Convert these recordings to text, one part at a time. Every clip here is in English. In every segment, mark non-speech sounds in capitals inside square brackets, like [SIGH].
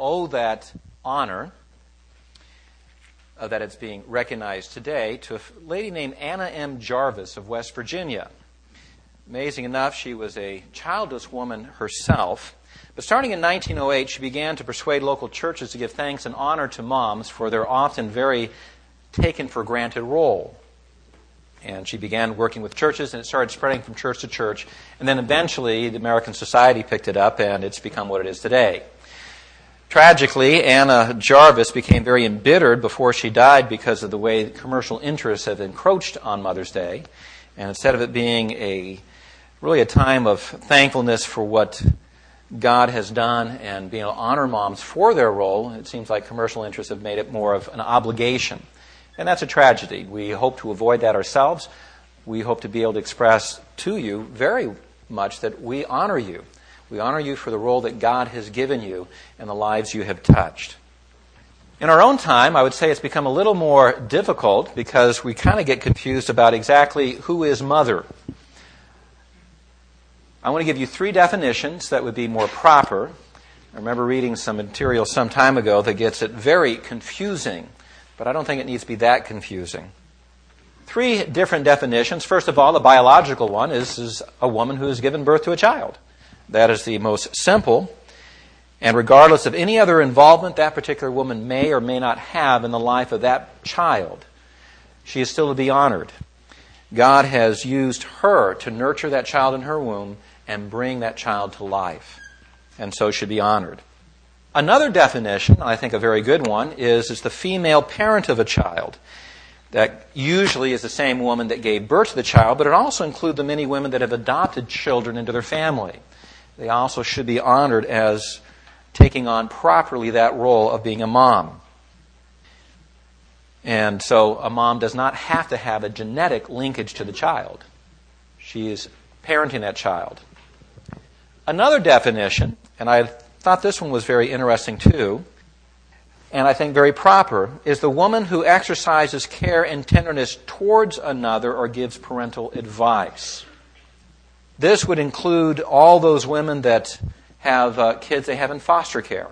owe that honor uh, that it's being recognized today to a lady named Anna M. Jarvis of West Virginia. Amazing enough, she was a childless woman herself. But starting in 1908, she began to persuade local churches to give thanks and honor to moms for their often very taken for granted role. And she began working with churches, and it started spreading from church to church. And then eventually, the American Society picked it up, and it's become what it is today. Tragically, Anna Jarvis became very embittered before she died because of the way commercial interests have encroached on Mother's Day. And instead of it being a really a time of thankfulness for what God has done and being able to honor moms for their role, it seems like commercial interests have made it more of an obligation. And that's a tragedy. We hope to avoid that ourselves. We hope to be able to express to you very much that we honor you we honor you for the role that God has given you and the lives you have touched. In our own time, I would say it's become a little more difficult because we kind of get confused about exactly who is mother. I want to give you three definitions that would be more proper. I remember reading some material some time ago that gets it very confusing, but I don't think it needs to be that confusing. Three different definitions. First of all, the biological one is, is a woman who has given birth to a child. That is the most simple. And regardless of any other involvement that particular woman may or may not have in the life of that child, she is still to be honored. God has used her to nurture that child in her womb and bring that child to life, and so she should be honored. Another definition, I think a very good one, is, is the female parent of a child. That usually is the same woman that gave birth to the child, but it also includes the many women that have adopted children into their family they also should be honored as taking on properly that role of being a mom. And so a mom does not have to have a genetic linkage to the child. She is parenting that child. Another definition, and I thought this one was very interesting too, and I think very proper, is the woman who exercises care and tenderness towards another or gives parental advice. This would include all those women that have uh, kids they have in foster care.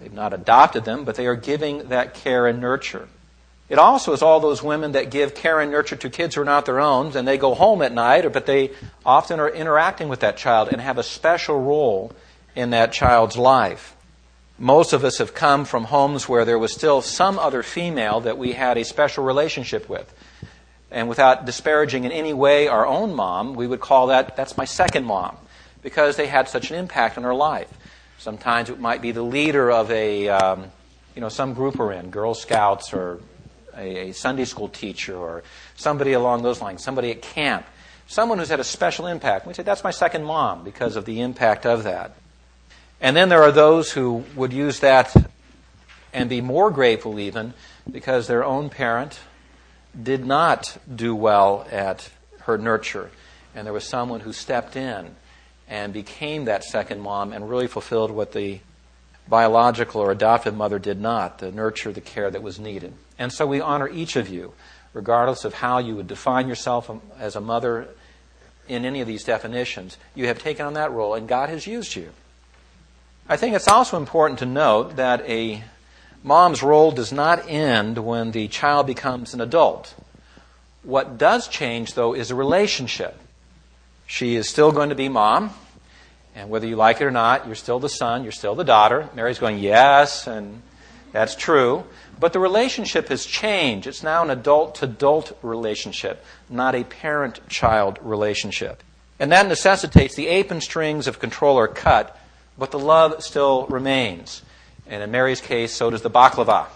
They've not adopted them, but they are giving that care and nurture. It also is all those women that give care and nurture to kids who are not their own, and they go home at night, but they often are interacting with that child and have a special role in that child's life. Most of us have come from homes where there was still some other female that we had a special relationship with and without disparaging in any way our own mom, we would call that, that's my second mom, because they had such an impact on her life. Sometimes it might be the leader of a, um, you know, some group we're in, Girl Scouts or a, a Sunday school teacher or somebody along those lines, somebody at camp, someone who's had a special impact. We say, that's my second mom because of the impact of that. And then there are those who would use that and be more grateful even because their own parent did not do well at her nurture. And there was someone who stepped in and became that second mom and really fulfilled what the biological or adoptive mother did not the nurture, the care that was needed. And so we honor each of you, regardless of how you would define yourself um, as a mother in any of these definitions. You have taken on that role, and God has used you. I think it's also important to note that a mom's role does not end when the child becomes an adult. What does change, though, is a relationship. She is still going to be mom, and whether you like it or not, you're still the son, you're still the daughter. Mary's going, yes, and that's true. But the relationship has changed. It's now an adult to adult relationship, not a parent child relationship. And that necessitates the apron strings of control are cut, but the love still remains. And in Mary's case, so does the baklava.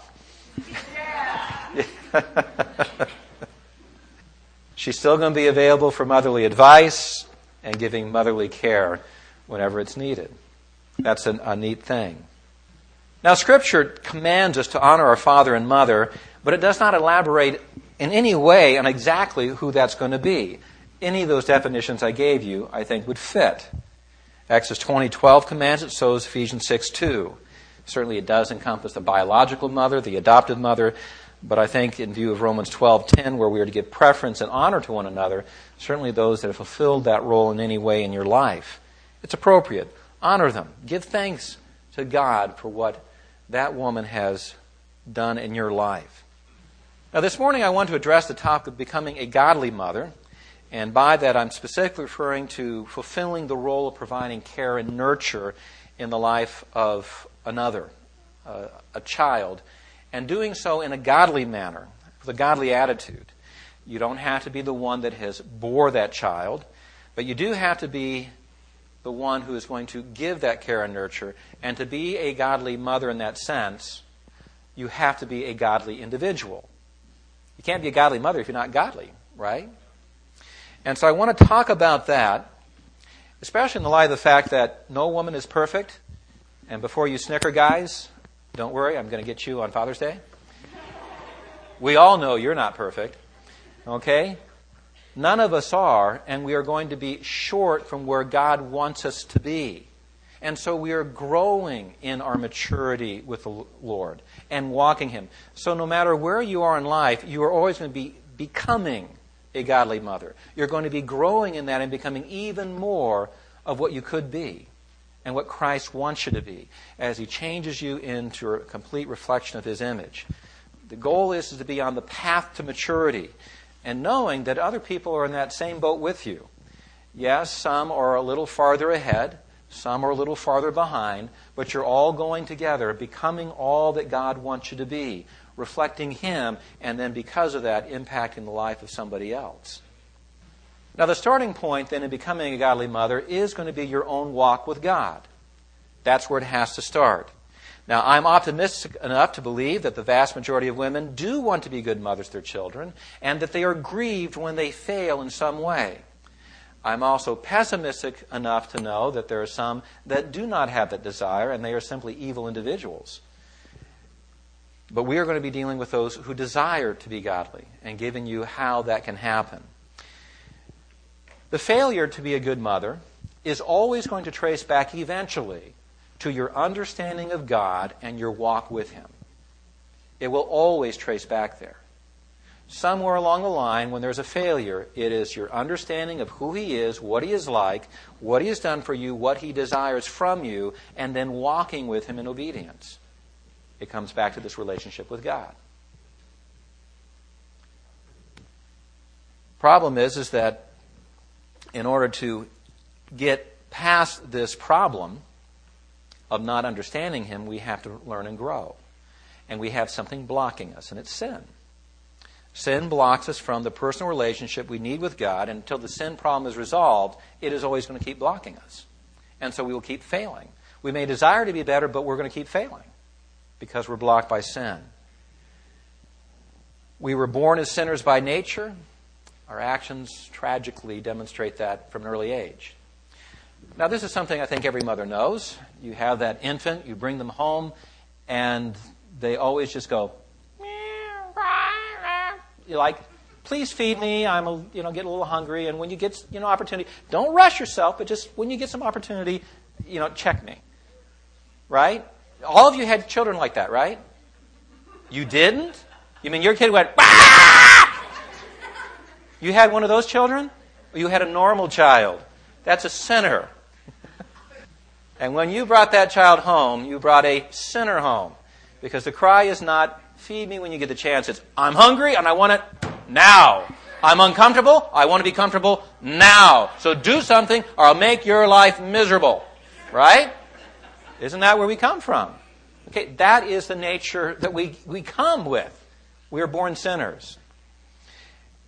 [LAUGHS] She's still going to be available for motherly advice and giving motherly care whenever it's needed. That's a, a neat thing. Now, Scripture commands us to honor our father and mother, but it does not elaborate in any way on exactly who that's going to be. Any of those definitions I gave you, I think, would fit. Exodus 20:12 commands it, so is Ephesians 6:2. Certainly, it does encompass the biological mother, the adopted mother, but I think in view of Romans 12:10 where we are to give preference and honor to one another, certainly those that have fulfilled that role in any way in your life, it's appropriate. Honor them. Give thanks to God for what that woman has done in your life. Now, this morning I want to address the topic of becoming a godly mother. And by that, I'm specifically referring to fulfilling the role of providing care and nurture in the life of another, uh, a child, and doing so in a godly manner, with a godly attitude. You don't have to be the one that has bore that child, but you do have to be the one who is going to give that care and nurture. And to be a godly mother in that sense, you have to be a godly individual. You can't be a godly mother if you're not godly, right? And so I want to talk about that, especially in the light of the fact that no woman is perfect. And before you snicker, guys, don't worry, I'm going to get you on Father's Day. We all know you're not perfect, okay? None of us are, and we are going to be short from where God wants us to be. And so we are growing in our maturity with the Lord and walking Him. So no matter where you are in life, you are always going to be becoming a godly mother. You're going to be growing in that and becoming even more of what you could be and what Christ wants you to be as He changes you into a complete reflection of His image. The goal is to be on the path to maturity and knowing that other people are in that same boat with you. Yes, some are a little farther ahead, some are a little farther behind, but you're all going together, becoming all that God wants you to be, reflecting Him, and then because of that, impacting the life of somebody else. Now, the starting point then in becoming a godly mother is going to be your own walk with God. That's where it has to start. Now, I'm optimistic enough to believe that the vast majority of women do want to be good mothers to their children and that they are grieved when they fail in some way. I'm also pessimistic enough to know that there are some that do not have that desire and they are simply evil individuals. But we are going to be dealing with those who desire to be godly and giving you how that can happen. The failure to be a good mother is always going to trace back eventually to your understanding of God and your walk with Him. It will always trace back there. Somewhere along the line, when there's a failure, it is your understanding of who He is, what He is like, what He has done for you, what He desires from you, and then walking with Him in obedience. It comes back to this relationship with God. Problem is, is that in order to get past this problem, of not understanding Him, we have to learn and grow. And we have something blocking us, and it's sin. Sin blocks us from the personal relationship we need with God, and until the sin problem is resolved, it is always going to keep blocking us. And so we will keep failing. We may desire to be better, but we're going to keep failing because we're blocked by sin. We were born as sinners by nature. Our actions tragically demonstrate that from an early age. Now, this is something I think every mother knows. You have that infant, you bring them home, and they always just go, you're like, please feed me. I'm, a, you know, getting a little hungry. And when you get, you know, opportunity, don't rush yourself, but just when you get some opportunity, you know, check me. Right? All of you had children like that, right? You didn't? You mean your kid went, You had one of those children? Or you had a normal child? That's a sinner. And when you brought that child home, you brought a sinner home. Because the cry is not, feed me when you get the chance. It's, I'm hungry and I want it now. I'm uncomfortable. I want to be comfortable now. So do something or I'll make your life miserable. Right? Isn't that where we come from? Okay, that is the nature that we, we come with. We are born sinners.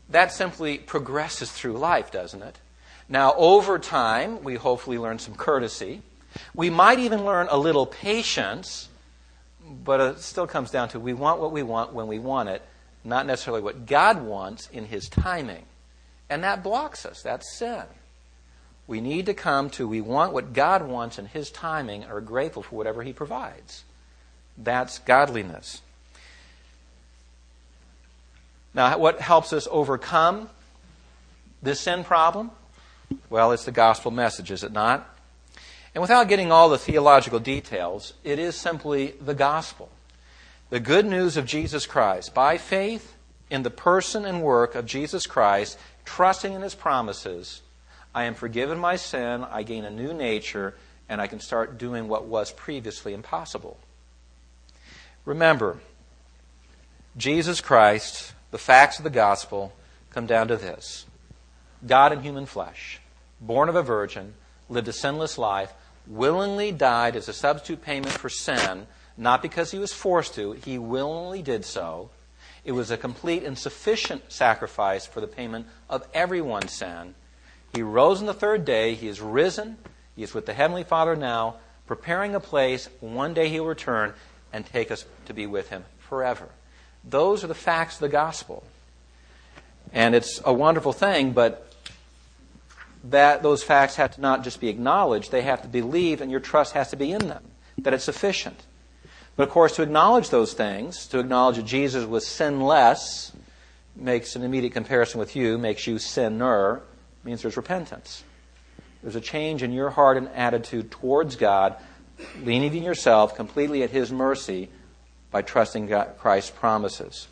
That simply progresses through life, doesn't it? Now, over time, we hopefully learn some courtesy. We might even learn a little patience, but it still comes down to we want what we want when we want it, not necessarily what God wants in His timing. And that blocks us. That's sin. We need to come to we want what God wants in His timing and are grateful for whatever He provides. That's godliness. Now, what helps us overcome this sin problem? Well, it's the gospel message, is it not? And without getting all the theological details, it is simply the gospel. The good news of Jesus Christ. By faith in the person and work of Jesus Christ, trusting in his promises, I am forgiven my sin, I gain a new nature, and I can start doing what was previously impossible. Remember, Jesus Christ, the facts of the gospel come down to this God in human flesh, born of a virgin, lived a sinless life, willingly died as a substitute payment for sin, not because he was forced to, he willingly did so. It was a complete and sufficient sacrifice for the payment of everyone's sin. He rose on the third day. He is risen. He is with the Heavenly Father now, preparing a place. One day he will return and take us to be with him forever. Those are the facts of the gospel. And it's a wonderful thing, but that those facts have to not just be acknowledged, they have to be believed, and your trust has to be in them, that it's sufficient. But of course, to acknowledge those things, to acknowledge that Jesus was sinless, makes an immediate comparison with you, makes you sinner, means there's repentance. There's a change in your heart and attitude towards God, leaning in yourself completely at His mercy by trusting Christ's promises.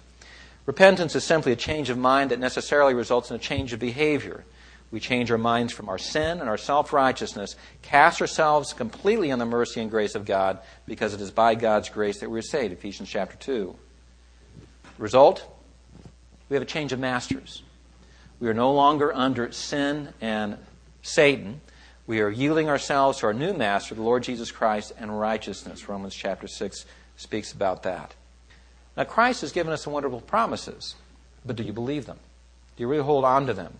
Repentance is simply a change of mind that necessarily results in a change of behavior. We change our minds from our sin and our self righteousness, cast ourselves completely on the mercy and grace of God, because it is by God's grace that we're saved. Ephesians chapter 2. Result? We have a change of masters. We are no longer under sin and Satan. We are yielding ourselves to our new master, the Lord Jesus Christ, and righteousness. Romans chapter 6 speaks about that. Now, Christ has given us some wonderful promises, but do you believe them? Do you really hold on to them?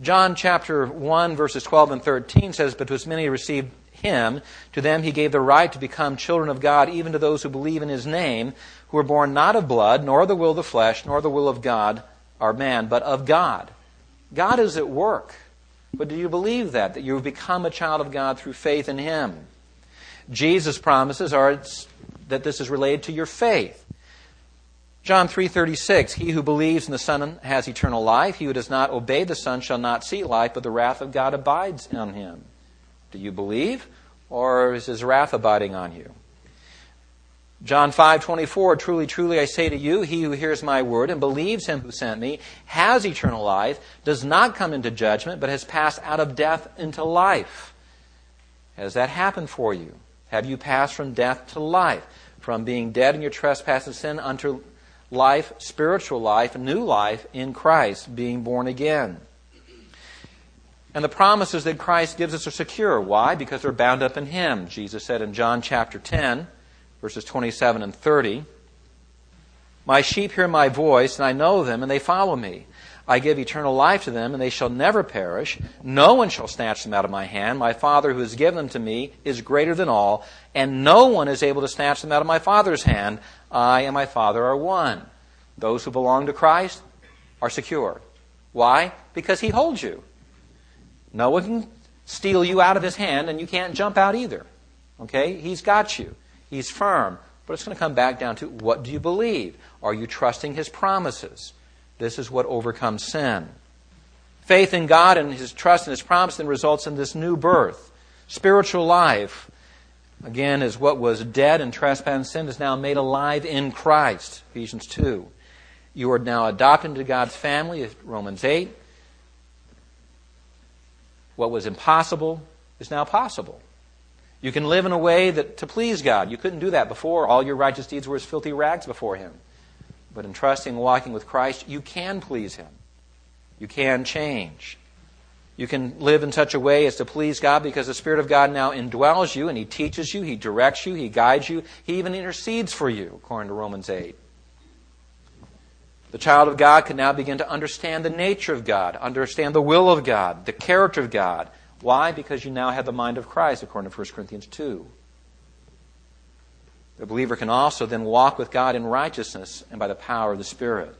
John chapter 1, verses 12 and 13 says, But to as many received him, to them he gave the right to become children of God, even to those who believe in his name, who were born not of blood, nor the will of the flesh, nor the will of God, our man, but of God. God is at work. But do you believe that? That you have become a child of God through faith in him? Jesus' promises are that this is related to your faith. John 3:36 He who believes in the Son has eternal life he who does not obey the Son shall not see life but the wrath of God abides on him. Do you believe or is his wrath abiding on you? John 5:24 Truly truly I say to you he who hears my word and believes him who sent me has eternal life does not come into judgment but has passed out of death into life. Has that happened for you? Have you passed from death to life? From being dead in your trespass and sin unto life, spiritual life, new life in Christ, being born again. And the promises that Christ gives us are secure. Why? Because they're bound up in Him. Jesus said in John chapter 10, verses 27 and 30, My sheep hear my voice, and I know them, and they follow me. I give eternal life to them, and they shall never perish. No one shall snatch them out of my hand. My Father who has given them to me is greater than all, and no one is able to snatch them out of my Father's hand. I and my Father are one. Those who belong to Christ are secure. Why? Because He holds you. No one can steal you out of His hand, and you can't jump out either. Okay? He's got you. He's firm. But it's going to come back down to what do you believe? Are you trusting His promises? This is what overcomes sin. Faith in God and his trust in his promise then results in this new birth. Spiritual life, again, is what was dead in trespass and sin is now made alive in Christ. Ephesians 2. You are now adopted into God's family, Romans 8. What was impossible is now possible. You can live in a way that to please God. You couldn't do that before. All your righteous deeds were as filthy rags before Him. But in trusting and walking with Christ, you can please Him. You can change. You can live in such a way as to please God because the Spirit of God now indwells you and He teaches you, He directs you, He guides you, He even intercedes for you, according to Romans 8. The child of God can now begin to understand the nature of God, understand the will of God, the character of God. Why? Because you now have the mind of Christ, according to 1 Corinthians 2. The believer can also then walk with God in righteousness and by the power of the Spirit.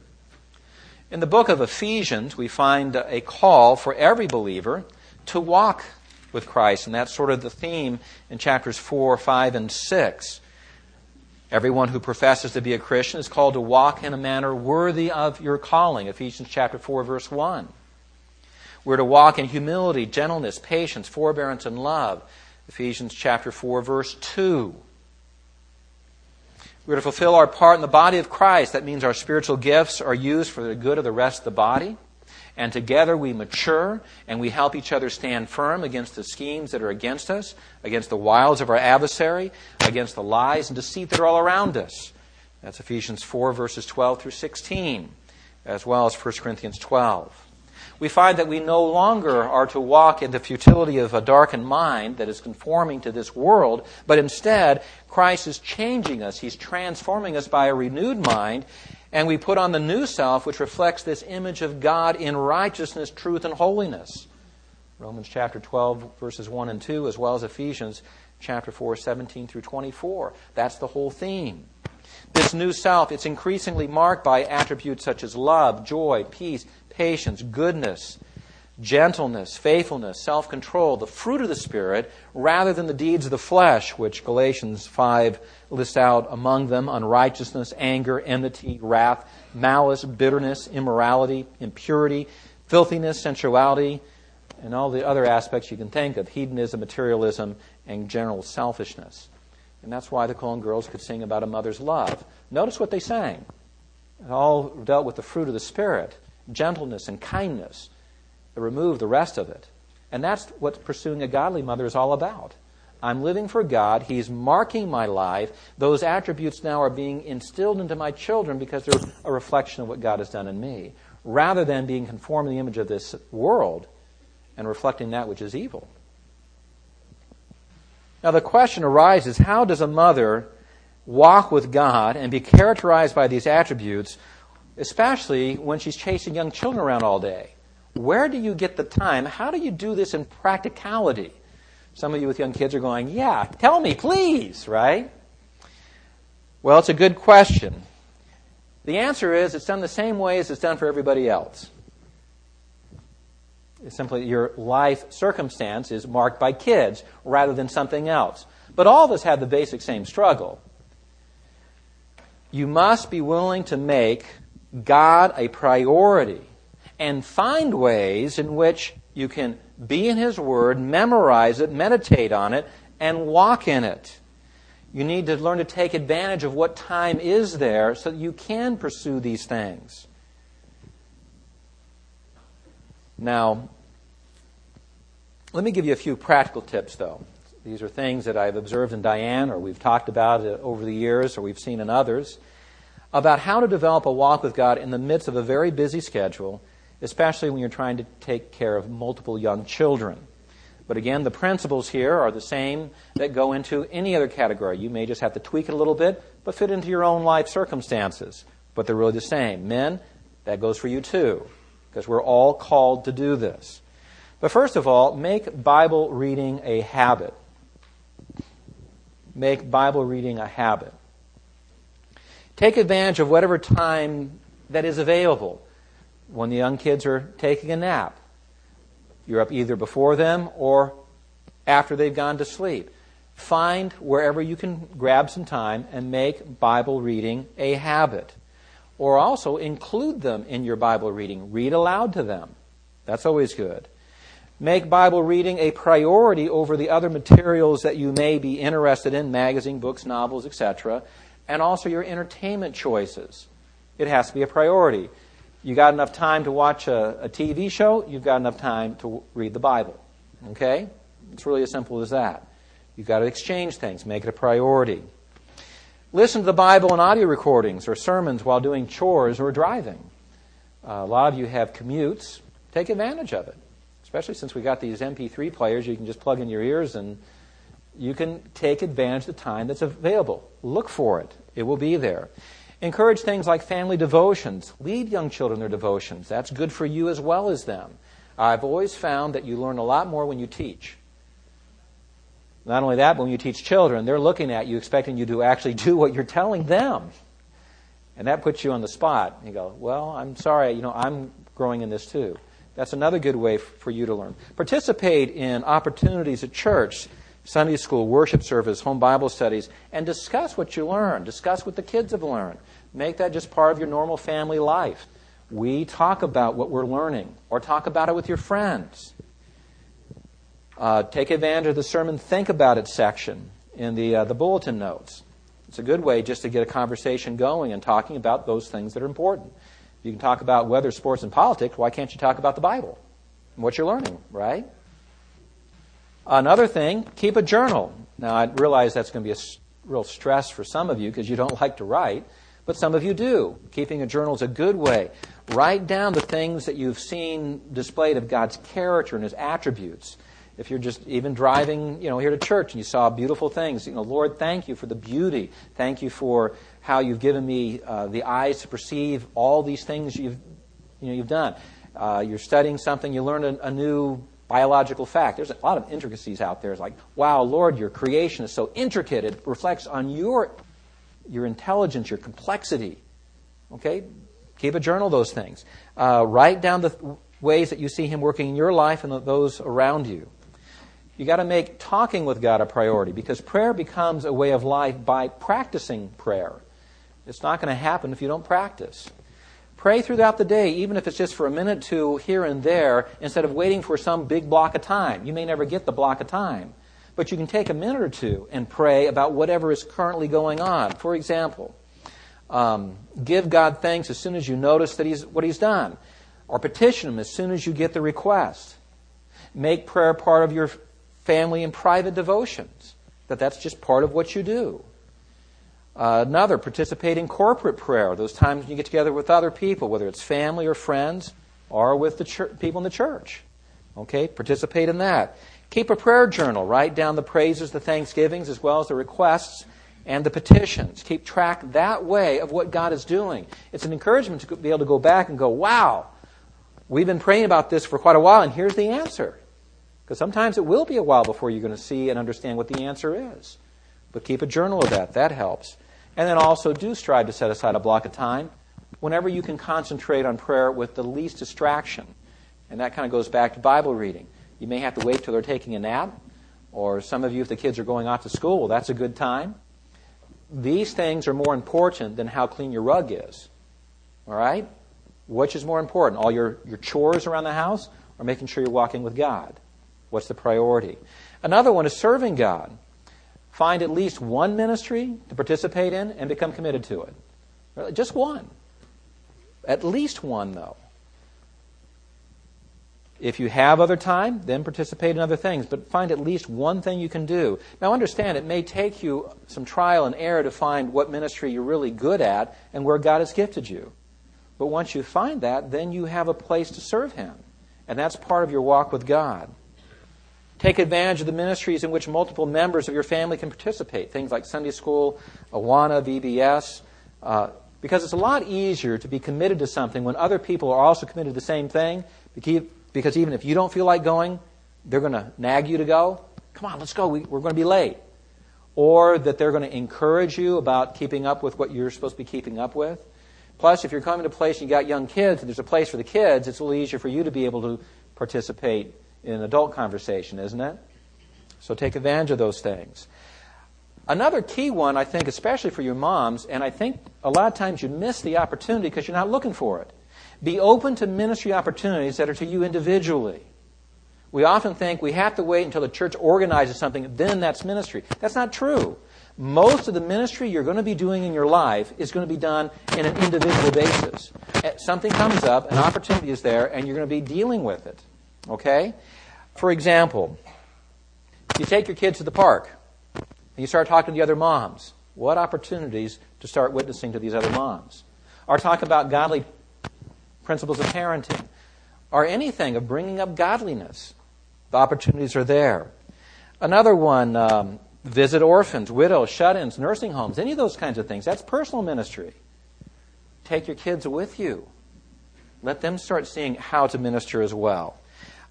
In the book of Ephesians, we find a call for every believer to walk with Christ, and that's sort of the theme in chapters 4, 5, and 6. Everyone who professes to be a Christian is called to walk in a manner worthy of your calling. Ephesians chapter 4, verse 1. We're to walk in humility, gentleness, patience, forbearance, and love. Ephesians chapter 4, verse 2. We're to fulfill our part in the body of Christ. That means our spiritual gifts are used for the good of the rest of the body. And together we mature and we help each other stand firm against the schemes that are against us, against the wiles of our adversary, against the lies and deceit that are all around us. That's Ephesians 4, verses 12 through 16, as well as 1 Corinthians 12 we find that we no longer are to walk in the futility of a darkened mind that is conforming to this world, but instead, Christ is changing us. He's transforming us by a renewed mind, and we put on the new self, which reflects this image of God in righteousness, truth, and holiness. Romans chapter 12, verses 1 and 2, as well as Ephesians chapter 4, 17 through 24. That's the whole theme. This new self, it's increasingly marked by attributes such as love, joy, peace, patience, goodness, gentleness, faithfulness, self control, the fruit of the Spirit, rather than the deeds of the flesh, which Galatians 5 lists out among them unrighteousness, anger, enmity, wrath, malice, bitterness, immorality, impurity, filthiness, sensuality, and all the other aspects you can think of hedonism, materialism, and general selfishness. And that's why the Cologne girls could sing about a mother's love. Notice what they sang. It all dealt with the fruit of the Spirit gentleness and kindness. Remove the rest of it. And that's what pursuing a godly mother is all about. I'm living for God. He's marking my life. Those attributes now are being instilled into my children because they're a reflection of what God has done in me, rather than being conformed to the image of this world and reflecting that which is evil. Now, the question arises how does a mother walk with God and be characterized by these attributes especially when she's chasing young children around all day. Where do you get the time? How do you do this in practicality? Some of you with young kids are going, Yeah, tell me, please, right? Well, it's a good question. The answer is it's done the same way as it's done for everybody else. It's simply your life circumstance is marked by kids rather than something else. But all of us have the basic same struggle. You must be willing to make God a priority and find ways in which you can be in His Word, memorize it, meditate on it, and walk in it. You need to learn to take advantage of what time is there so that you can pursue these things. Now, let me give you a few practical tips, though. These are things that I've observed in Diane, or we've talked about over the years, or we've seen in others about how to develop a walk with God in the midst of a very busy schedule, especially when you're trying to take care of multiple young children. But again, the principles here are the same that go into any other category. You may just have to tweak it a little bit, but fit into your own life circumstances. But they're really the same. Men, that goes for you too, because we're all called to do this. But first of all, make Bible reading a habit. Make Bible reading a habit. Take advantage of whatever time that is available. When the young kids are taking a nap, you're up either before them or after they've gone to sleep. Find wherever you can grab some time and make Bible reading a habit. Or also include them in your Bible reading. Read aloud to them. That's always good. Make Bible reading a priority over the other materials that you may be interested in magazine, books, novels, etc and also your entertainment choices. It has to be a priority. You got enough time to watch a, a TV show, you've got enough time to read the Bible. Okay? It's really as simple as that. You've got to exchange things, make it a priority. Listen to the Bible and audio recordings or sermons while doing chores or driving. Uh, a lot of you have commutes. Take advantage of it. Especially since we got these MP3 players, you can just plug in your ears and you can take advantage of the time that's available. Look for it. It will be there. Encourage things like family devotions. Lead young children their devotions. That's good for you as well as them. I've always found that you learn a lot more when you teach. Not only that, but when you teach children, they're looking at you expecting you to actually do what you're telling them. And that puts you on the spot. You go, well, I'm sorry, you know, I'm growing in this too. That's another good way for you to learn. Participate in opportunities at church Sunday school, worship service, home Bible studies, and discuss what you learned. Discuss what the kids have learned. Make that just part of your normal family life. We talk about what we're learning, or talk about it with your friends. Uh, take advantage of the sermon Think About It section in the, uh, the bulletin notes. It's a good way just to get a conversation going and talking about those things that are important. You can talk about weather, sports, and politics. Why can't you talk about the Bible and what you're learning, right? Another thing, keep a journal. Now, I realize that's going to be a real stress for some of you because you don't [LAUGHS] like to write, but some of you do. Keeping a journal is a good way. Write down the things that you've seen displayed of God's character and His attributes. If you're just even driving, you know, here to church and you saw beautiful things, you know, Lord, thank you for the beauty. Thank you for how you've given me uh, the eyes to perceive all these things you've, you know, you've done. Uh, you're studying something, you learn a, a new biological fact. There's a lot of intricacies out there. It's like, wow, Lord, your creation is so intricate. It reflects on your, your intelligence, your complexity. Okay? Keep a journal of those things. Uh, write down the ways that you see Him working in your life and those around you. You got to make talking with God a priority because prayer becomes a way of life by practicing prayer. It's not going to happen if you don't practice. Pray throughout the day, even if it's just for a minute or two here and there, instead of waiting for some big block of time. You may never get the block of time, but you can take a minute or two and pray about whatever is currently going on. For example, um, give God thanks as soon as you notice that he's, what He's done, or petition Him as soon as you get the request. Make prayer part of your family and private devotions, that that's just part of what you do. Uh, another, participate in corporate prayer, those times when you get together with other people, whether it's family or friends or with the people in the church. Okay, participate in that. Keep a prayer journal. Write down the praises, the thanksgivings, as well as the requests and the petitions. Keep track that way of what God is doing. It's an encouragement to be able to go back and go, wow, we've been praying about this for quite a while, and here's the answer. Because sometimes it will be a while before you're going to see and understand what the answer is. But keep a journal of that. That helps. And then also do strive to set aside a block of time whenever you can concentrate on prayer with the least distraction. And that kind of goes back to Bible reading. You may have to wait till they're taking a nap, or some of you, if the kids are going off to school, that's a good time. These things are more important than how clean your rug is. All right? Which is more important? All your, your chores around the house or making sure you're walking with God? What's the priority? Another one is serving God. Find at least one ministry to participate in and become committed to it. Just one. At least one, though. If you have other time, then participate in other things, but find at least one thing you can do. Now, understand, it may take you some trial and error to find what ministry you're really good at and where God has gifted you. But once you find that, then you have a place to serve Him. And that's part of your walk with God. Take advantage of the ministries in which multiple members of your family can participate, things like Sunday school, Awana, VBS, uh, because it's a lot easier to be committed to something when other people are also committed to the same thing, because even if you don't feel like going, they're going to nag you to go. Come on, let's go. We, we're going to be late. Or that they're going to encourage you about keeping up with what you're supposed to be keeping up with. Plus, if you're coming to a place and you've got young kids and there's a place for the kids, it's a little easier for you to be able to participate in adult conversation, isn't it? So take advantage of those things. Another key one, I think, especially for your moms, and I think a lot of times you miss the opportunity because you're not looking for it. Be open to ministry opportunities that are to you individually. We often think we have to wait until the church organizes something, then that's ministry. That's not true. Most of the ministry you're going to be doing in your life is going to be done in an individual basis. Eh, something comes up, an opportunity is there, and you're going to be dealing with it. Okay? For example, you take your kids to the park and you start talking to the other moms. What opportunities to start witnessing to these other moms? Or talk about godly principles of parenting. Or anything of bringing up godliness. The opportunities are there. Another one, um, visit orphans, widows, shut ins, nursing homes, any of those kinds of things. That's personal ministry. Take your kids with you. Let them start seeing how to minister as well.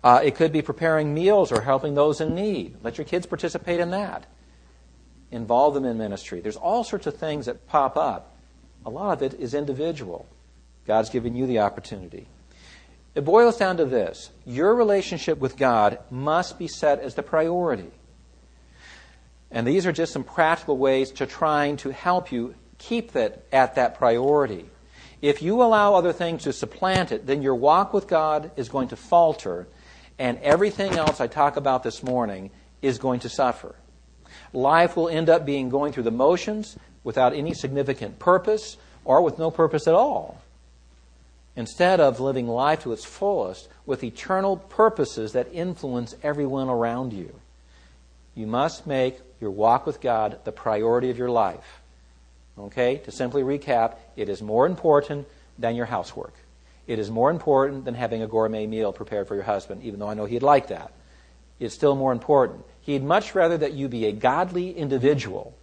Uh, it could be preparing meals or helping those in need. Let your kids participate in that. Involve them in ministry. There's all sorts of things that pop up. A lot of it is individual. God's given you the opportunity. It boils down to this your relationship with God must be set as the priority. And these are just some practical ways to trying to help you keep that at that priority. If you allow other things to supplant it, then your walk with God is going to falter and everything else I talk about this morning is going to suffer. Life will end up being going through the motions without any significant purpose or with no purpose at all. instead of living life to its fullest with eternal purposes that influence everyone around you. You must make your walk with God the priority of your life. Okay? To simply recap, it is more important than your housework. It is more important than having a gourmet meal prepared for your husband, even though I know he'd like that. It's still more important. He'd much rather that you be a godly individual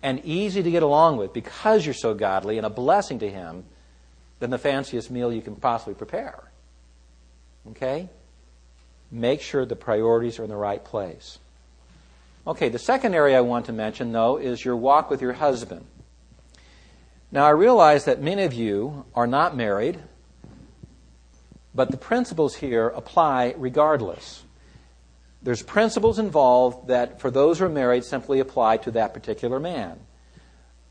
and easy to get along with because you're so godly and a blessing to him than the fanciest meal you can possibly prepare. Okay? Make sure the priorities are in the right place. Okay, the second area I want to mention, though, is your walk with your husband. Now, I realize that many of you are not married, but the principles here apply regardless. There's principles involved that, for those who are married, simply apply to that particular man.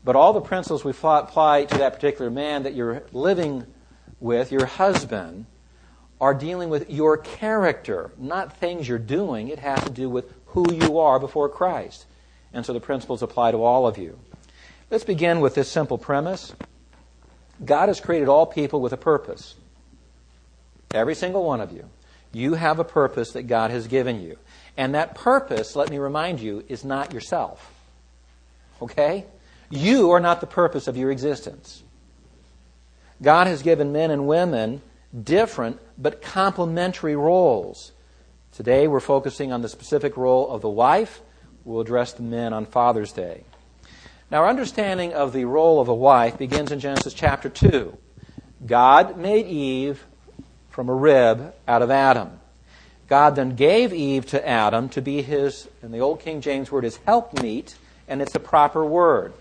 But all the principles we apply to that particular man that you're living with, your husband, are dealing with your character, not things you're doing. It has to do with who you are before Christ. And so the principles apply to all of you. Let's begin with this simple premise God has created all people with a purpose. Every single one of you. You have a purpose that God has given you. And that purpose, let me remind you, is not yourself. Okay? You are not the purpose of your existence. God has given men and women different but complementary roles. Today we're focusing on the specific role of the wife. We'll address the men on Father's Day. Now, our understanding of the role of a wife begins in Genesis chapter 2. God made Eve from a rib out of Adam. God then gave Eve to Adam to be his, in the Old King James word is helpmeet, and it's a proper word.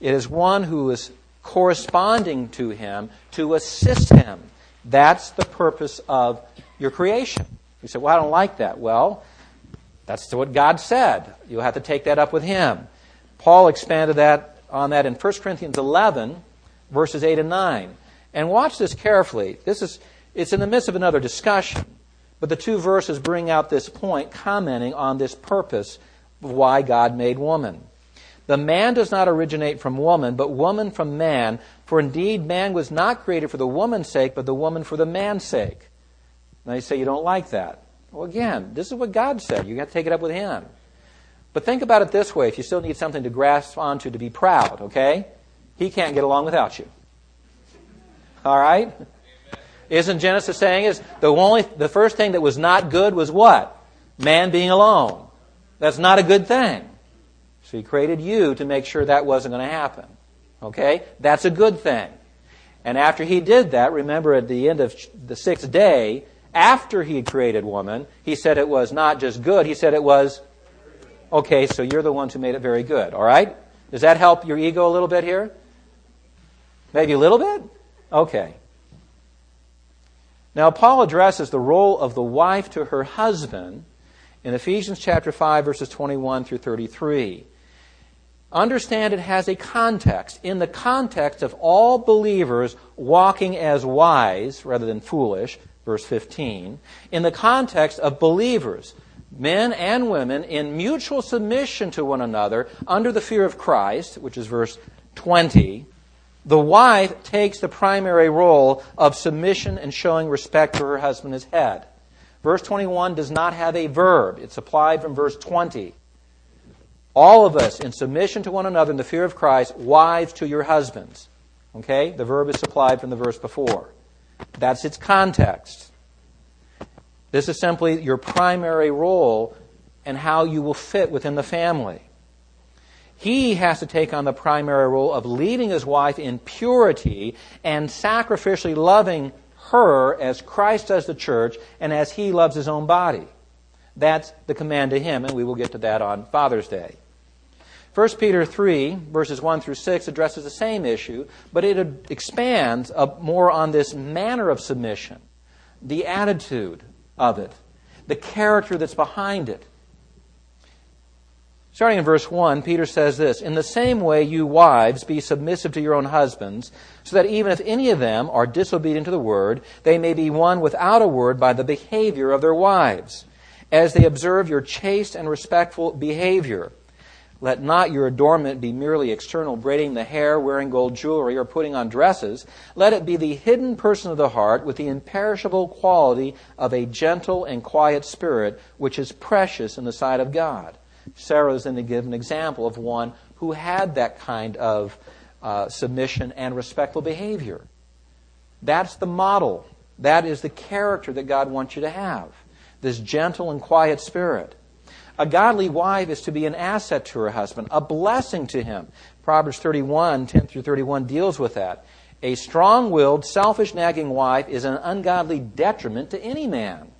It is one who is corresponding to him to assist him. That's the purpose of your creation. You say, Well, I don't like that. Well, that's what God said. You'll have to take that up with him. Paul expanded that on that in 1 Corinthians 11, verses 8 and 9. And watch this carefully. This is it's in the midst of another discussion, but the two verses bring out this point, commenting on this purpose of why God made woman. The man does not originate from woman, but woman from man. For indeed, man was not created for the woman's sake, but the woman for the man's sake. Now you say you don't like that. Well, again, this is what God said. You've got to take it up with Him. But think about it this way if you still need something to grasp onto to be proud, okay? He can't get along without you. All right? Isn't Genesis saying is the only the first thing that was not good was what? Man being alone. That's not a good thing. So he created you to make sure that wasn't going to happen. Okay? That's a good thing. And after he did that, remember at the end of the sixth day, after he had created woman, he said it was not just good, he said it was okay, so you're the ones who made it very good. All right? Does that help your ego a little bit here? Maybe a little bit? Okay. Now, Paul addresses the role of the wife to her husband in Ephesians chapter 5, verses 21 through 33 understand it has a context. In the context of all believers walking as wise rather than foolish, verse 15, in the context of believers, men and women, in mutual submission to one another under the fear of Christ, which is verse 20, the wife takes the primary role of submission and showing respect to her husband as head. Verse 21 does not have a verb. It's applied from verse 20. All of us, in submission to one another in the fear of Christ, wives to your husbands. Okay? The verb is supplied from the verse before. That's its context. This is simply your primary role and how you will fit within the family. He has to take on the primary role of leading his wife in purity and sacrificially loving her as Christ does the church and as he loves his own body. That's the command to him, and we will get to that on Father's Day. 1 Peter 3, verses 1 through 6, addresses the same issue, but it expands more on this manner of submission, the attitude of it, the character that's behind it. Starting in verse 1, Peter says this In the same way, you wives, be submissive to your own husbands, so that even if any of them are disobedient to the word, they may be won without a word by the behavior of their wives, as they observe your chaste and respectful behavior. Let not your adornment be merely external, braiding the hair, wearing gold jewelry, or putting on dresses. Let it be the hidden person of the heart with the imperishable quality of a gentle and quiet spirit, which is precious in the sight of God. Sarah is then to give an example of one who had that kind of uh, submission and respectful behavior. That's the model. That is the character that God wants you to have. This gentle and quiet spirit. A godly wife is to be an asset to her husband, a blessing to him. Proverbs 31, 10 through 31 deals with that. A strong willed, selfish, nagging wife is an ungodly detriment to any man.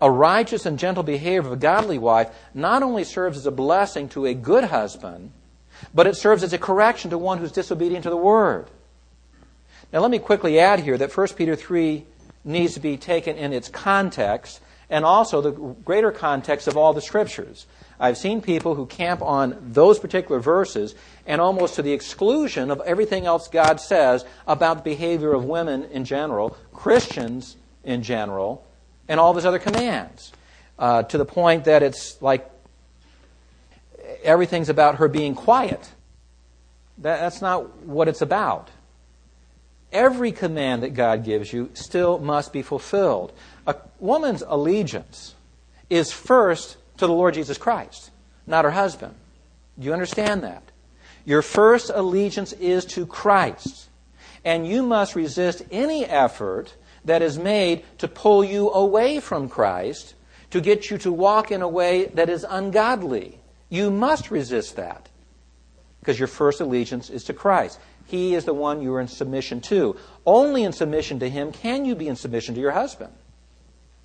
A righteous and gentle behavior of a godly wife not only serves as a blessing to a good husband, but it serves as a correction to one who's disobedient to the word. Now, let me quickly add here that 1 Peter 3 needs to be taken in its context and also the greater context of all the scriptures. I've seen people who camp on those particular verses and almost to the exclusion of everything else God says about the behavior of women in general, Christians in general, and all of his other commands. Uh, to the point that it's like everything's about her being quiet. That, that's not what it's about. Every command that God gives you still must be fulfilled. A woman's allegiance is first to the Lord Jesus Christ, not her husband. Do you understand that? Your first allegiance is to Christ. And you must resist any effort that is made to pull you away from Christ, to get you to walk in a way that is ungodly. You must resist that because your first allegiance is to Christ. He is the one you are in submission to. Only in submission to Him can you be in submission to your husband.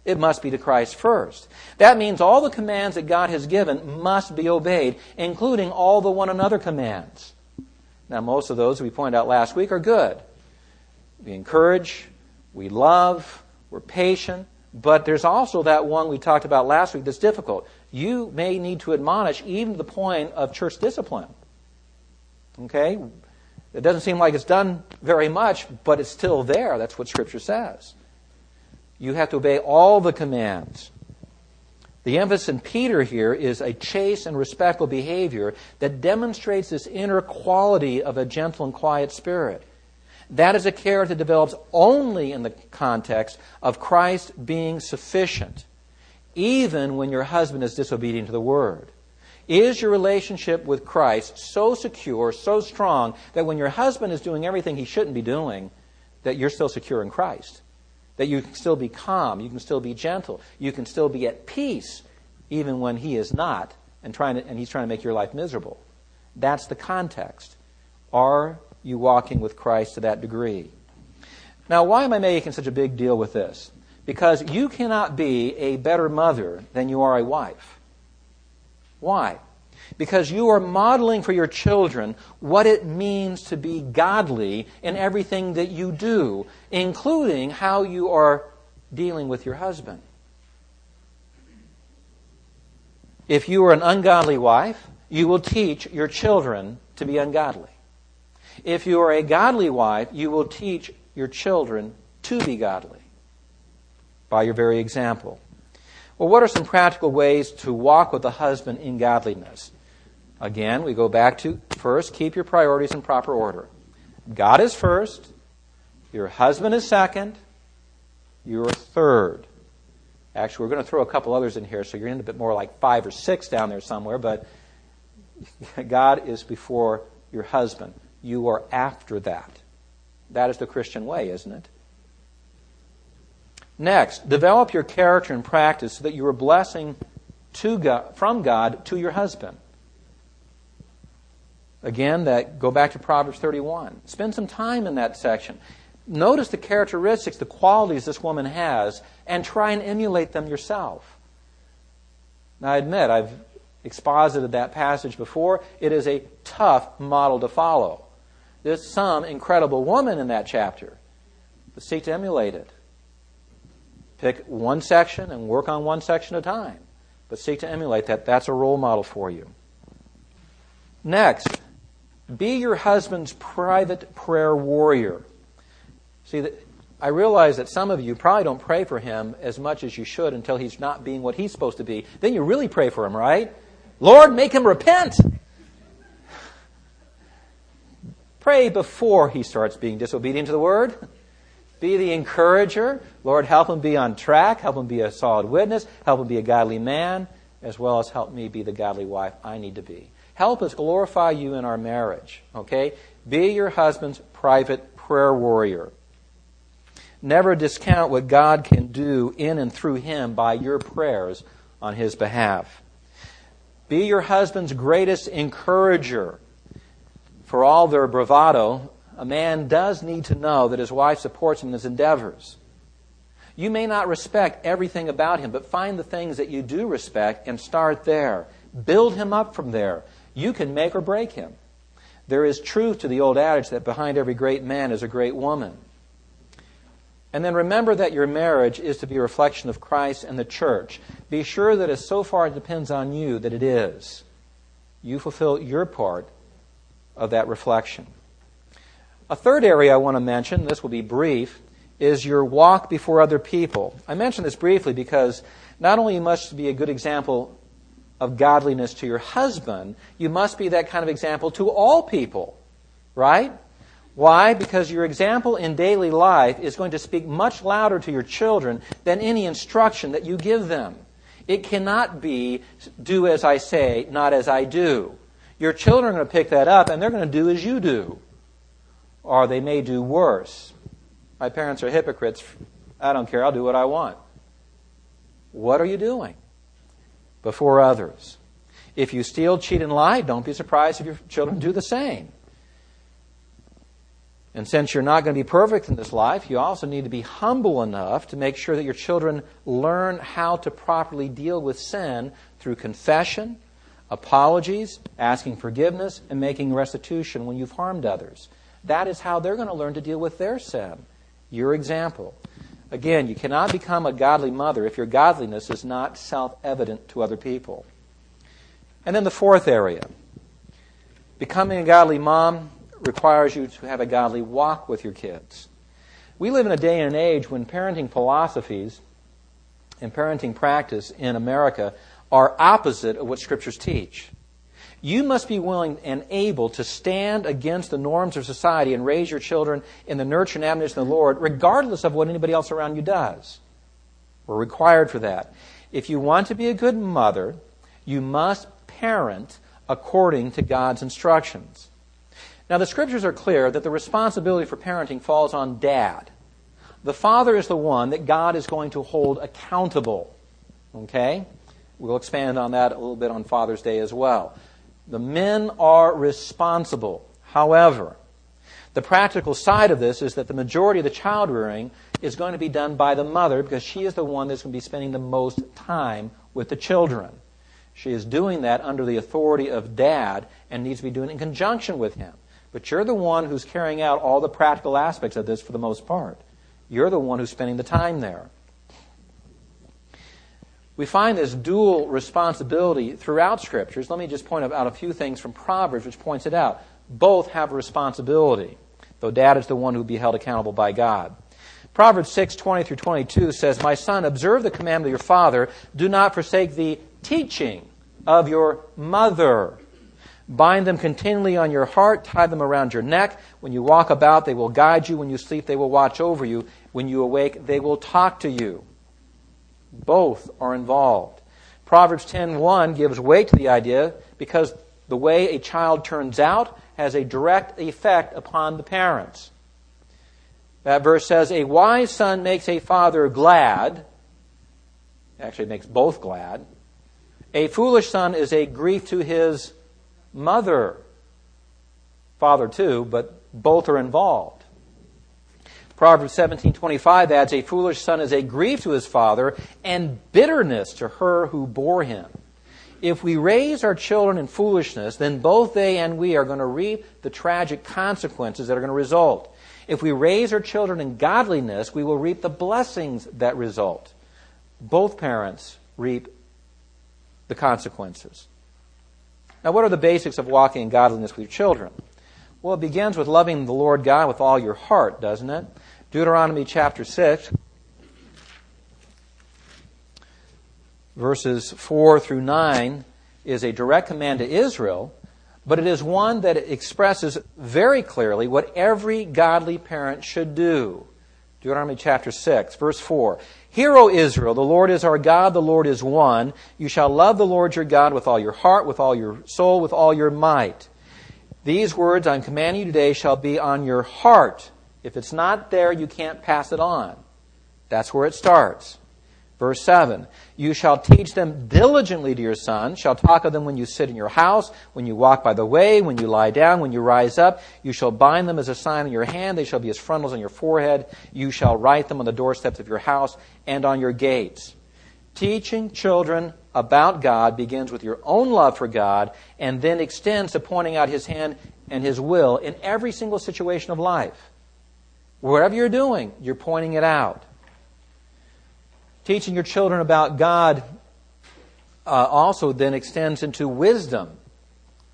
It must be to Christ first. That means all the commands that God has given must be obeyed, including all the one another commands. Now, most of those we pointed out last week are good. We encourage, we love, we're patient, but there's also that one we talked about last week that's difficult. You may need to admonish even to the point of church discipline. Okay? It doesn't seem like it's done very much, but it's still there. That's what Scripture says. You have to obey all the commands. The emphasis in Peter here is a chaste and respectful behavior that demonstrates this inner quality of a gentle and quiet spirit. That is a character that develops only in the context of Christ being sufficient, even when your husband is disobedient to the word. Is your relationship with Christ so secure, so strong, that when your husband is doing everything he shouldn't be doing, that you're still secure in Christ? That you can still be calm, you can still be gentle, you can still be at peace, even when he is not, and, trying to, and he's trying to make your life miserable. That's the context. Are you walking with Christ to that degree? Now, why am I making such a big deal with this? Because you cannot be a better mother than you are a wife. Why? Because you are modeling for your children what it means to be godly in everything that you do, including how you are dealing with your husband. If you are an ungodly wife, you will teach your children to be ungodly. If you are a godly wife, you will teach your children to be godly by your very example. Well, what are some practical ways to walk with a husband in godliness? Again, we go back to first, keep your priorities in proper order. God is first, your husband is second, you're third. Actually, we're going to throw a couple others in here, so you're in a bit more like five or six down there somewhere, but [LAUGHS] God is before your husband. You are after that. That is the Christian way, isn't it? Next, develop your character and practice so that you are blessing to God, from God to your husband. Again, that go back to Proverbs 31. Spend some time in that section. Notice the characteristics, the qualities this woman has, and try and emulate them yourself. Now, I admit, I've exposited that passage before. It is a tough model to follow. There's some incredible woman in that chapter, but seek to emulate it. Pick one section and work on one section at a time. But seek to emulate that. That's a role model for you. Next, be your husband's private prayer warrior. See, I realize that some of you probably don't pray for him as much as you should until he's not being what he's supposed to be. Then you really pray for him, right? Lord, make him repent. Pray before he starts being disobedient to the word. Be the encourager. Lord, help him be on track. Help him be a solid witness. Help him be a godly man, as well as help me be the godly wife I need to be. Help us glorify you in our marriage. Okay? Be your husband's private prayer warrior. Never discount what God can do in and through him by your prayers on his behalf. Be your husband's greatest encourager. For all their bravado, a man does need to know that his wife supports him in his endeavors. You may not respect everything about him, but find the things that you do respect and start there. Build him up from there. You can make or break him. There is truth to the old adage that behind every great man is a great woman. And then remember that your marriage is to be a reflection of Christ and the church. Be sure that as so far it depends on you that it is. You fulfill your part of that reflection. A third area I want to mention, this will be brief, is your walk before other people. I mention this briefly because not only must you be a good example of godliness to your husband, you must be that kind of example to all people, right? Why? Because your example in daily life is going to speak much louder to your children than any instruction that you give them. It cannot be do as I say, not as I do. Your children are going to pick that up and they're going to do as you do or they may do worse. My parents are hypocrites. I don't care. I'll do what I want. What are you doing before others? If you steal, cheat, and lie, don't be surprised if your children do the same. And since you're not going to be perfect in this life, you also need to be humble enough to make sure that your children learn how to properly deal with sin through confession, apologies, asking forgiveness, and making restitution when you've harmed others. That is how they're going to learn to deal with their sin. Your example. Again, you cannot become a godly mother if your godliness is not self evident to other people. And then the fourth area becoming a godly mom requires you to have a godly walk with your kids. We live in a day and age when parenting philosophies and parenting practice in America are opposite of what scriptures teach. You must be willing and able to stand against the norms of society and raise your children in the nurture and admonition of the Lord, regardless of what anybody else around you does. We're required for that. If you want to be a good mother, you must parent according to God's instructions. Now, the scriptures are clear that the responsibility for parenting falls on dad. The father is the one that God is going to hold accountable. Okay? We'll expand on that a little bit on Father's Day as well. The men are responsible. However, the practical side of this is that the majority of the child rearing is going to be done by the mother because she is the one that's going to be spending the most time with the children. She is doing that under the authority of dad and needs to be doing it in conjunction with him. But you're the one who's carrying out all the practical aspects of this for the most part. You're the one who's spending the time there. We find this dual responsibility throughout scriptures. Let me just point out a few things from Proverbs which points it out. Both have a responsibility, though dad is the one who will be held accountable by God. Proverbs 6, 20 through 22 says, My son, observe the commandment of your father. Do not forsake the teaching of your mother. Bind them continually on your heart, tie them around your neck. When you walk about, they will guide you. When you sleep, they will watch over you. When you awake, they will talk to you. Both are involved. Proverbs 10:1 gives weight to the idea because the way a child turns out has a direct effect upon the parents. That verse says, A wise son makes a father glad. Actually, makes both glad. A foolish son is a grief to his mother. Father, too, but both are involved. Proverbs 17:25 adds a foolish son is a grief to his father and bitterness to her who bore him. If we raise our children in foolishness, then both they and we are going to reap the tragic consequences that are going to result. If we raise our children in godliness, we will reap the blessings that result. Both parents reap the consequences. Now, what are the basics of walking in godliness with your children? Well, it begins with loving the Lord God with all your heart, doesn't it? Deuteronomy chapter 6, verses 4 through 9 is a direct command to Israel, but it is one that expresses very clearly what every godly parent should do. Deuteronomy chapter 6, verse 4. Hear, O Israel, the Lord is our God, the Lord is one. You shall love the Lord your God with all your heart, with all your soul, with all your might. These words I'm commanding you today shall be on your heart. If it's not there, you can't pass it on. That's where it starts. Verse 7 You shall teach them diligently to your sons, shall talk of them when you sit in your house, when you walk by the way, when you lie down, when you rise up. You shall bind them as a sign on your hand, they shall be as frontals on your forehead. You shall write them on the doorsteps of your house and on your gates. Teaching children about God begins with your own love for God and then extends to pointing out His hand and His will in every single situation of life. Whatever you're doing, you're pointing it out. Teaching your children about God uh, also then extends into wisdom.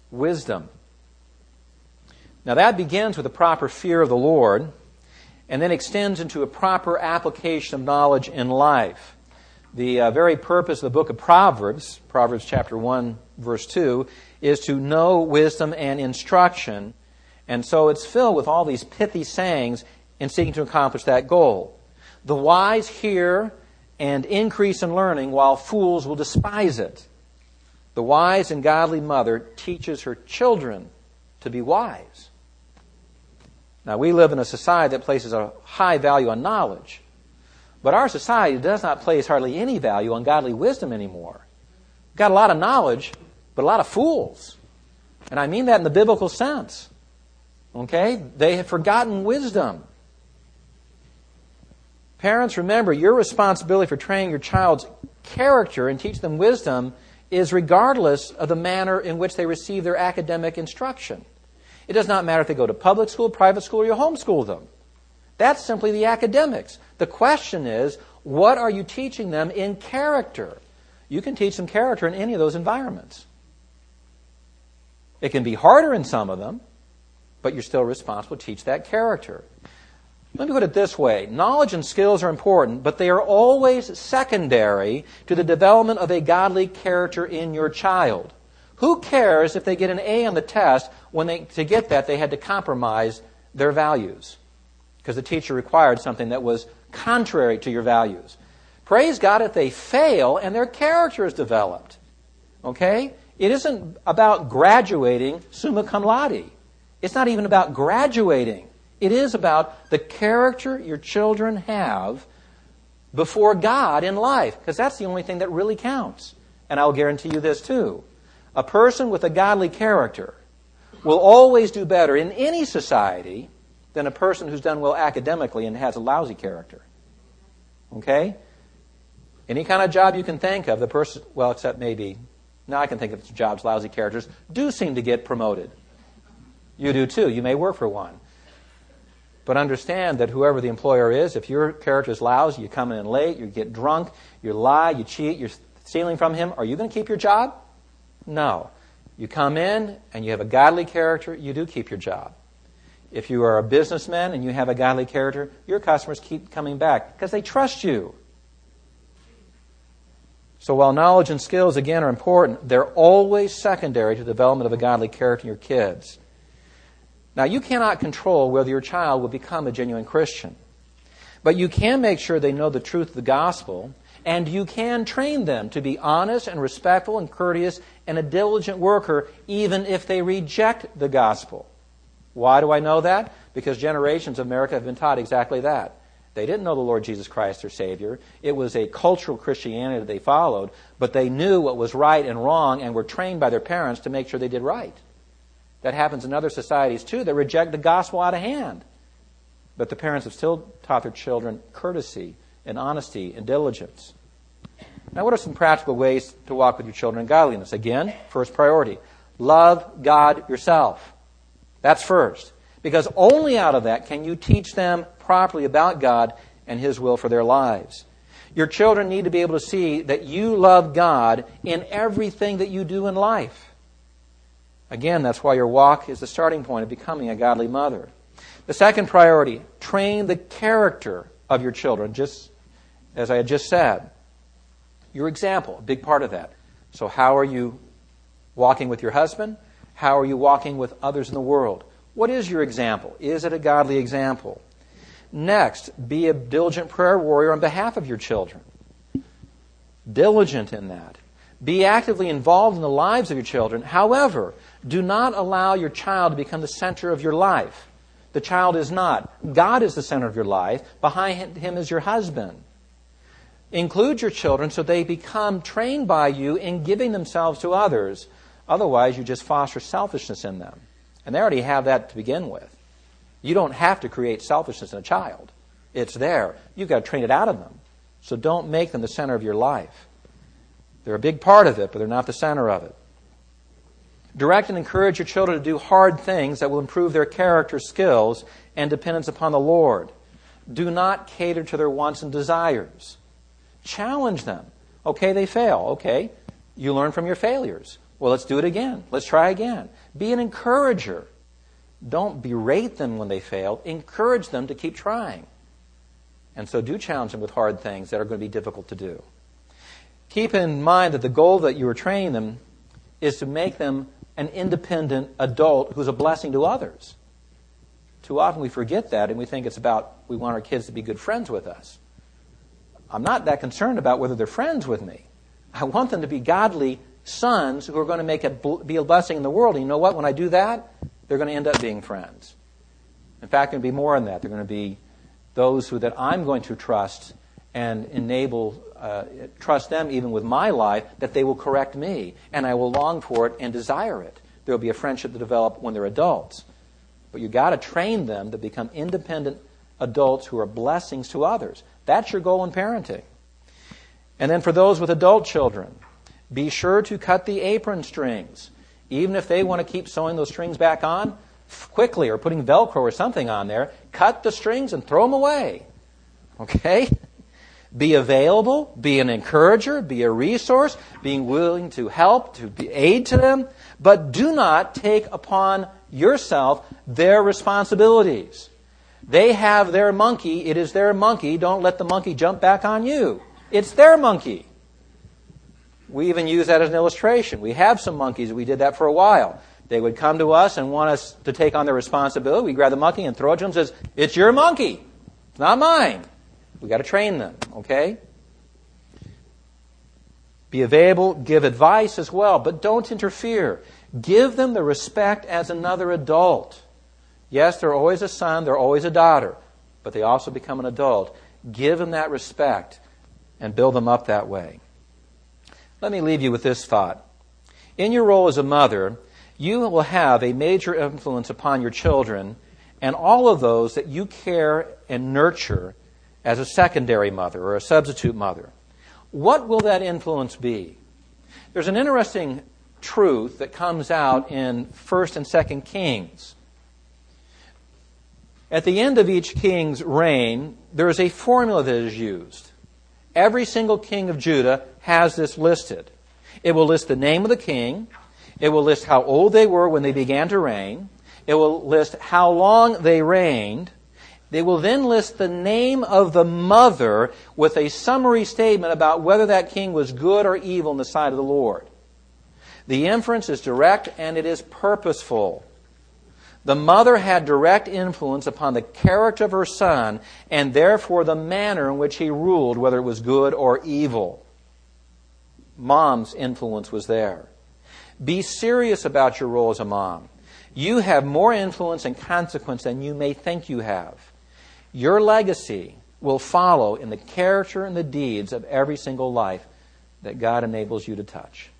Wisdom. Now that begins with a proper fear of the Lord and then extends into a proper application of knowledge in life. The uh, very purpose of the book of Proverbs, Proverbs chapter 1, verse 2, is to know wisdom and instruction. And so it's filled with all these pithy sayings in seeking to accomplish that goal. The wise hear and increase in learning, while fools will despise it. The wise and godly mother teaches her children to be wise. Now, we live in a society that places a high value on knowledge, but our society does not place hardly any value on godly wisdom anymore. We've got a lot of knowledge, but a lot of fools. And I mean that in the biblical sense. Okay? They have forgotten wisdom. Parents, remember, your responsibility for training your child's character and teach them wisdom is regardless of the manner in which they receive their academic instruction. It does not matter if they go to public school, private school, or you homeschool them. That's simply the academics. The question is, what are you teaching them in character? You can teach them character in any of those environments. It can be harder in some of them, but you're still responsible to teach that character. Let me put it this way knowledge and skills are important, but they are always secondary to the development of a godly character in your child. Who cares if they get an A on the test when they, to get that, they had to compromise their values? Because the teacher required something that was contrary to your values. Praise God if they fail and their character is developed. Okay? It isn't about graduating summa cum laude. It's not even about graduating. It is about the character your children have before God in life, because that's the only thing that really counts. And I'll guarantee you this too. A person with a godly character will always do better in any society than a person who's done well academically and has a lousy character. Okay? Any kind of job you can think of, the person, well, except maybe, now I can think of jobs, lousy characters, do seem to get promoted. You do too. You may work for one. But understand that whoever the employer is, if your character is lousy, you come in late, you get drunk, you lie, you cheat, you're stealing from him, are you going to keep your job? No. You come in and you have a godly character, you do keep your job. If you are a businessman and you have a godly character, your customers keep coming back because they trust you. So while knowledge and skills, again, are important, they're always secondary to the development of a godly character in your kids. Now, you cannot control whether your child will become a genuine Christian, but you can make sure they know the truth of the gospel, and you can train them to be honest and respectful and courteous and a diligent worker, even if they reject the gospel. Why do I know that? Because generations of America have been taught exactly that. They didn't know the Lord Jesus Christ, their Savior. It was a cultural Christianity that they followed, but they knew what was right and wrong and were trained by their parents to make sure they did right. That happens in other societies too that reject the gospel out of hand. But the parents have still taught their children courtesy and honesty and diligence. Now, what are some practical ways to walk with your children in godliness? Again, first priority love God yourself. That's first. Because only out of that can you teach them properly about God and His will for their lives. Your children need to be able to see that you love God in everything that you do in life. Again, that's why your walk is the starting point of becoming a godly mother. The second priority, train the character of your children, just as I had just said. Your example, a big part of that. So, how are you Walking with your husband? How are you walking with others in the world? What is your example? Is it a godly example? Next, be a diligent prayer warrior on behalf of your children. Diligent in that. Be actively involved in the lives of your children. However, do not allow your child to become the center of your life. The child is not. God is the center of your life. Behind him is your husband. Include your children so they become trained by you in giving themselves to others. Otherwise, you just foster selfishness in them. And they already have that to begin with. You don't have to create selfishness in a child. It's there. You've got to train it out of them. So don't make them the center of your life. They're a big part of it, but they're not the center of it. Direct and encourage your children to do hard things that will improve their character, skills, and dependence upon the Lord. Do not cater to their wants and desires. Challenge them. Okay, they fail. Okay, you learn from your failures. Well, let's do it again. Let's try again. Be an encourager. Don't berate them when they fail. Encourage them to keep trying. And so do challenge them with hard things that are going to be difficult to do. Keep in mind that the goal that you are training them is to make them an independent adult who's a blessing to others. Too often we forget that and we think it's about we want our kids to be good friends with us. I'm not that concerned about whether they're friends with me. I want them to be godly sons who are going to make a, be a blessing in the world. And you know what? When I do that, they're going to end up being friends. In fact, going to be more than that. They're going to be those who that I'm going to trust and enable, uh, trust them even with my life, that they will correct me, and I will long for it and desire it. There will be a friendship to develop when they're adults. But you've got to train them to become independent adults who are blessings to others. That's your goal in parenting. And then for those with adult children, be sure to cut the apron strings. Even if they want to keep sewing those strings back on quickly or putting Velcro or something on there, cut the strings and throw them away. Okay? Be available, be an encourager, be a resource, being willing to help, to be aid to them, but do not take upon yourself their responsibilities. They have their monkey, it is their monkey, don't let the monkey jump back on you. It's their monkey. We even use that as an illustration. We have some monkeys, we did that for a while. They would come to us and want us to take on their responsibility. We grab the monkey and throw it to them and says, It's your monkey. It's not mine. We got to train them, okay? Be available, give advice as well, but don't interfere. Give them the respect as another adult. Yes, they're always a son, they're always a daughter, but they also become an adult. Give them that respect and build them up that way. Let me leave you with this thought. In your role as a mother, you will have a major influence upon your children and all of those that you care and nurture as a secondary mother or a substitute mother. What will that influence be? There's an interesting truth that comes out in 1st and 2nd Kings. At the end of each king's reign, there is a formula that is used. Every single king of Judah has this listed. It will list the name of the king, it will list how old they were when they began to reign, it will list how long they reigned, they will then list the name of the mother with a summary statement about whether that king was good or evil in the sight of the Lord. The inference is direct and it is purposeful. The mother had direct influence upon the character of her son and therefore the manner in which he ruled, whether it was good or evil. Mom's influence was there. Be serious about your role as a mom. You have more influence and consequence than you may think you have. Your legacy will follow in the character and the deeds of every single life that God enables you to touch.